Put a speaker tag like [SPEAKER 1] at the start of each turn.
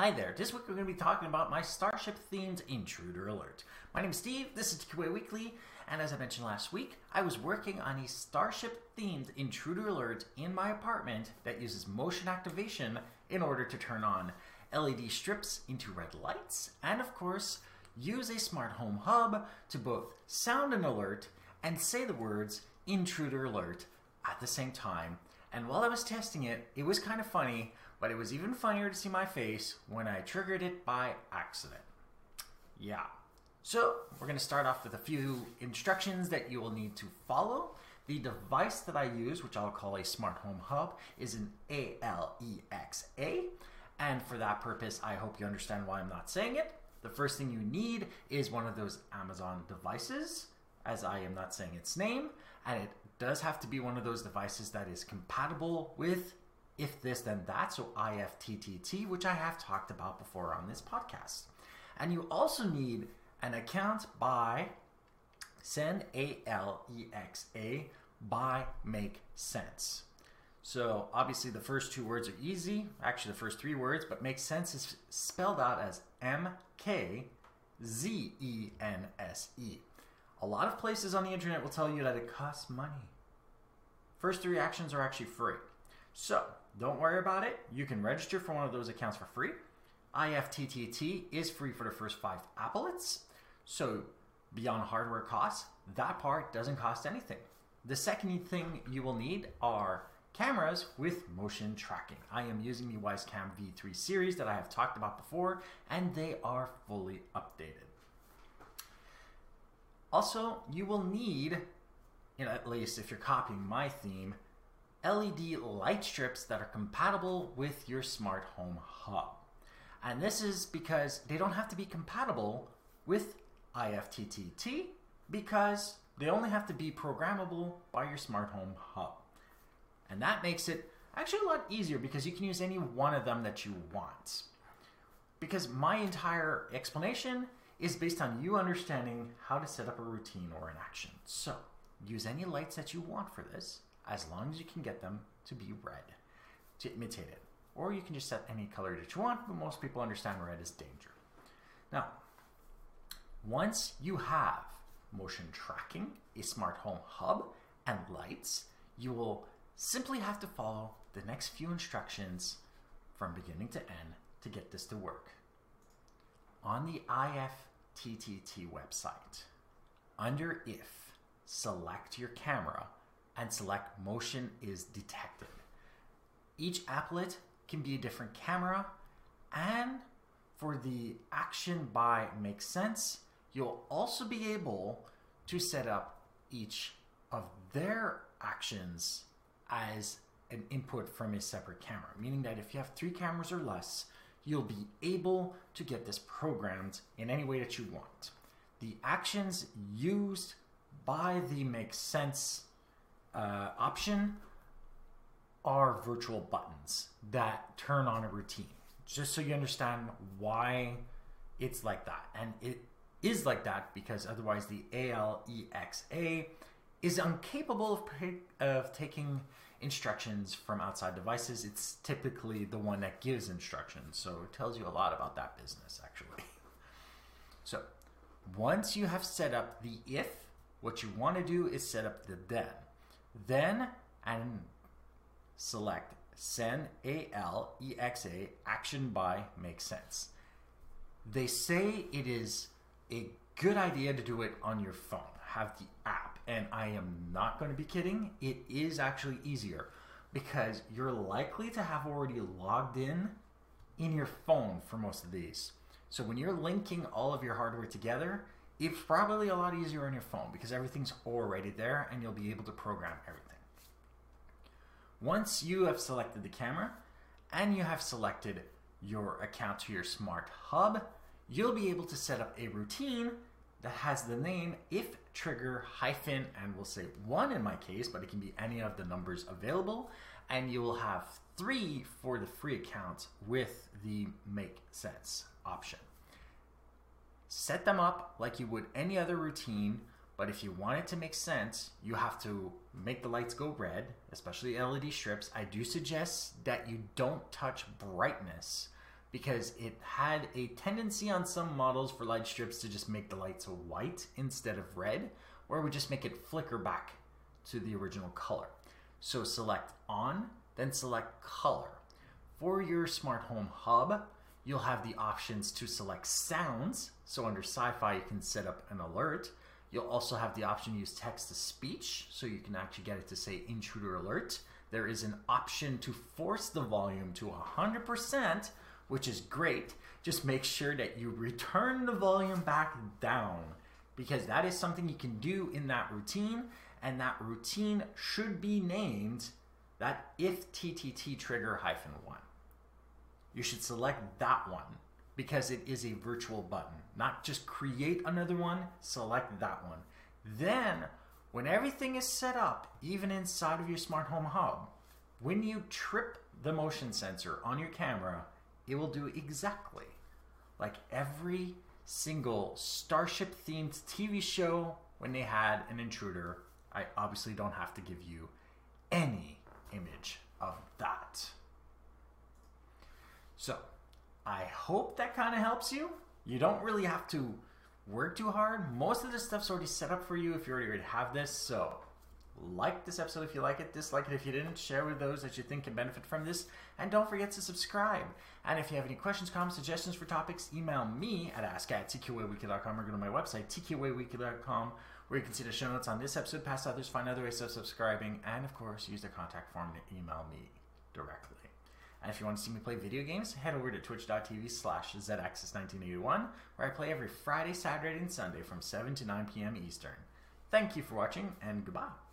[SPEAKER 1] Hi there, this week we're going to be talking about my Starship themed intruder alert. My name is Steve, this is TQA Weekly, and as I mentioned last week, I was working on a Starship themed intruder alert in my apartment that uses motion activation in order to turn on LED strips into red lights, and of course, use a smart home hub to both sound an alert and say the words intruder alert at the same time. And while I was testing it, it was kind of funny, but it was even funnier to see my face when I triggered it by accident. Yeah. So, we're going to start off with a few instructions that you will need to follow. The device that I use, which I'll call a smart home hub, is an ALEXA. And for that purpose, I hope you understand why I'm not saying it. The first thing you need is one of those Amazon devices, as I am not saying its name, and it does have to be one of those devices that is compatible with if this then that, so IFTTT, which I have talked about before on this podcast. And you also need an account by send A L E X A by make sense. So obviously the first two words are easy, actually the first three words, but mkZense is spelled out as M K Z E N S E. A lot of places on the internet will tell you that it costs money. First three actions are actually free. So don't worry about it. You can register for one of those accounts for free. IFTTT is free for the first five applets. So beyond hardware costs, that part doesn't cost anything. The second thing you will need are cameras with motion tracking. I am using the Wyze Cam V3 series that I have talked about before, and they are fully updated. Also, you will need, at least if you're copying my theme, LED light strips that are compatible with your smart home hub. And this is because they don't have to be compatible with IFTTT because they only have to be programmable by your smart home hub. And that makes it actually a lot easier because you can use any one of them that you want. Because my entire explanation is based on you understanding how to set up a routine or an action. So, use any lights that you want for this, as long as you can get them to be red, to imitate it. Or you can just set any color that you want, but most people understand red is danger. Now, once you have motion tracking, a smart home hub, and lights, you will simply have to follow the next few instructions from beginning to end to get this to work. On the IFTTT website, under If, select your camera and select Motion is detected. Each applet can be a different camera, and for the action by mkZense, you'll also be able to set up each of their actions as an input from a separate camera, meaning that if you have three cameras or less, you'll be able to get this programmed in any way that you want. The actions used by the mkZense uh, option are virtual buttons that turn on a routine, just so you understand why it's like that. And it is like that because otherwise the ALEXA is incapable of, of taking instructions from outside devices. It's typically the one that gives instructions, so it tells you a lot about that business actually. So once you have set up the if, what you want to do is set up the then. Then and select send ALEXA action by mkZense. They say it is a good idea to do it on your phone. Have the app, and I am not going to be kidding. It is actually easier because you're likely to have already logged in in your phone for most of these. So when you're linking all of your hardware together, it's probably a lot easier on your phone because everything's already there and you'll be able to program everything. Once you have selected the camera and you have selected your account to your smart hub, you'll be able to set up a routine that has the name if trigger hyphen and we'll say one in my case, but it can be any of the numbers available. And you will have three for the free account with the make sense option. Set them up like you would any other routine, but if you want it to make sense, you have to make the lights go red, especially LED strips. I do suggest that you don't touch brightness because it had a tendency on some models for light strips to just make the lights white instead of red, or would just make it flicker back to the original color. So select on, then select color. For your smart home hub, you'll have the options to select sounds. So under sci-fi, you can set up an alert. You'll also have the option to use text to speech, so you can actually get it to say intruder alert. There is an option to force the volume to 100%, which is great. Just make sure that you return the volume back down because that is something you can do in that routine, and that routine should be named that IFTTT trigger hyphen one. You should select that one because it is a virtual button, not just create another one, select that one. Then, when everything is set up, even inside of your smart home hub, when you trip the motion sensor on your camera, it will do exactly like every single Starship themed TV show when they had an intruder. I obviously don't have to give you any image of that. So, I hope that kind of helps you. You don't really have to work too hard. Most of this stuff's already set up for you if you already have this. So, like this episode if you like it, dislike it if you didn't, share with those that you think can benefit from this, and don't forget to subscribe. And if you have any questions, comments, suggestions for topics, email me at ask at tqaweekly.com or go to my website, tqaweekly.com, where you can see the show notes on this episode, past others, find other ways of subscribing, and of course, use the contact form to email me directly. And if you want to see me play video games, head over to twitch.tv slash zaxis1981, where I play every Friday, Saturday, and Sunday from 7 to 9 p.m. Eastern. Thank you for watching, and goodbye.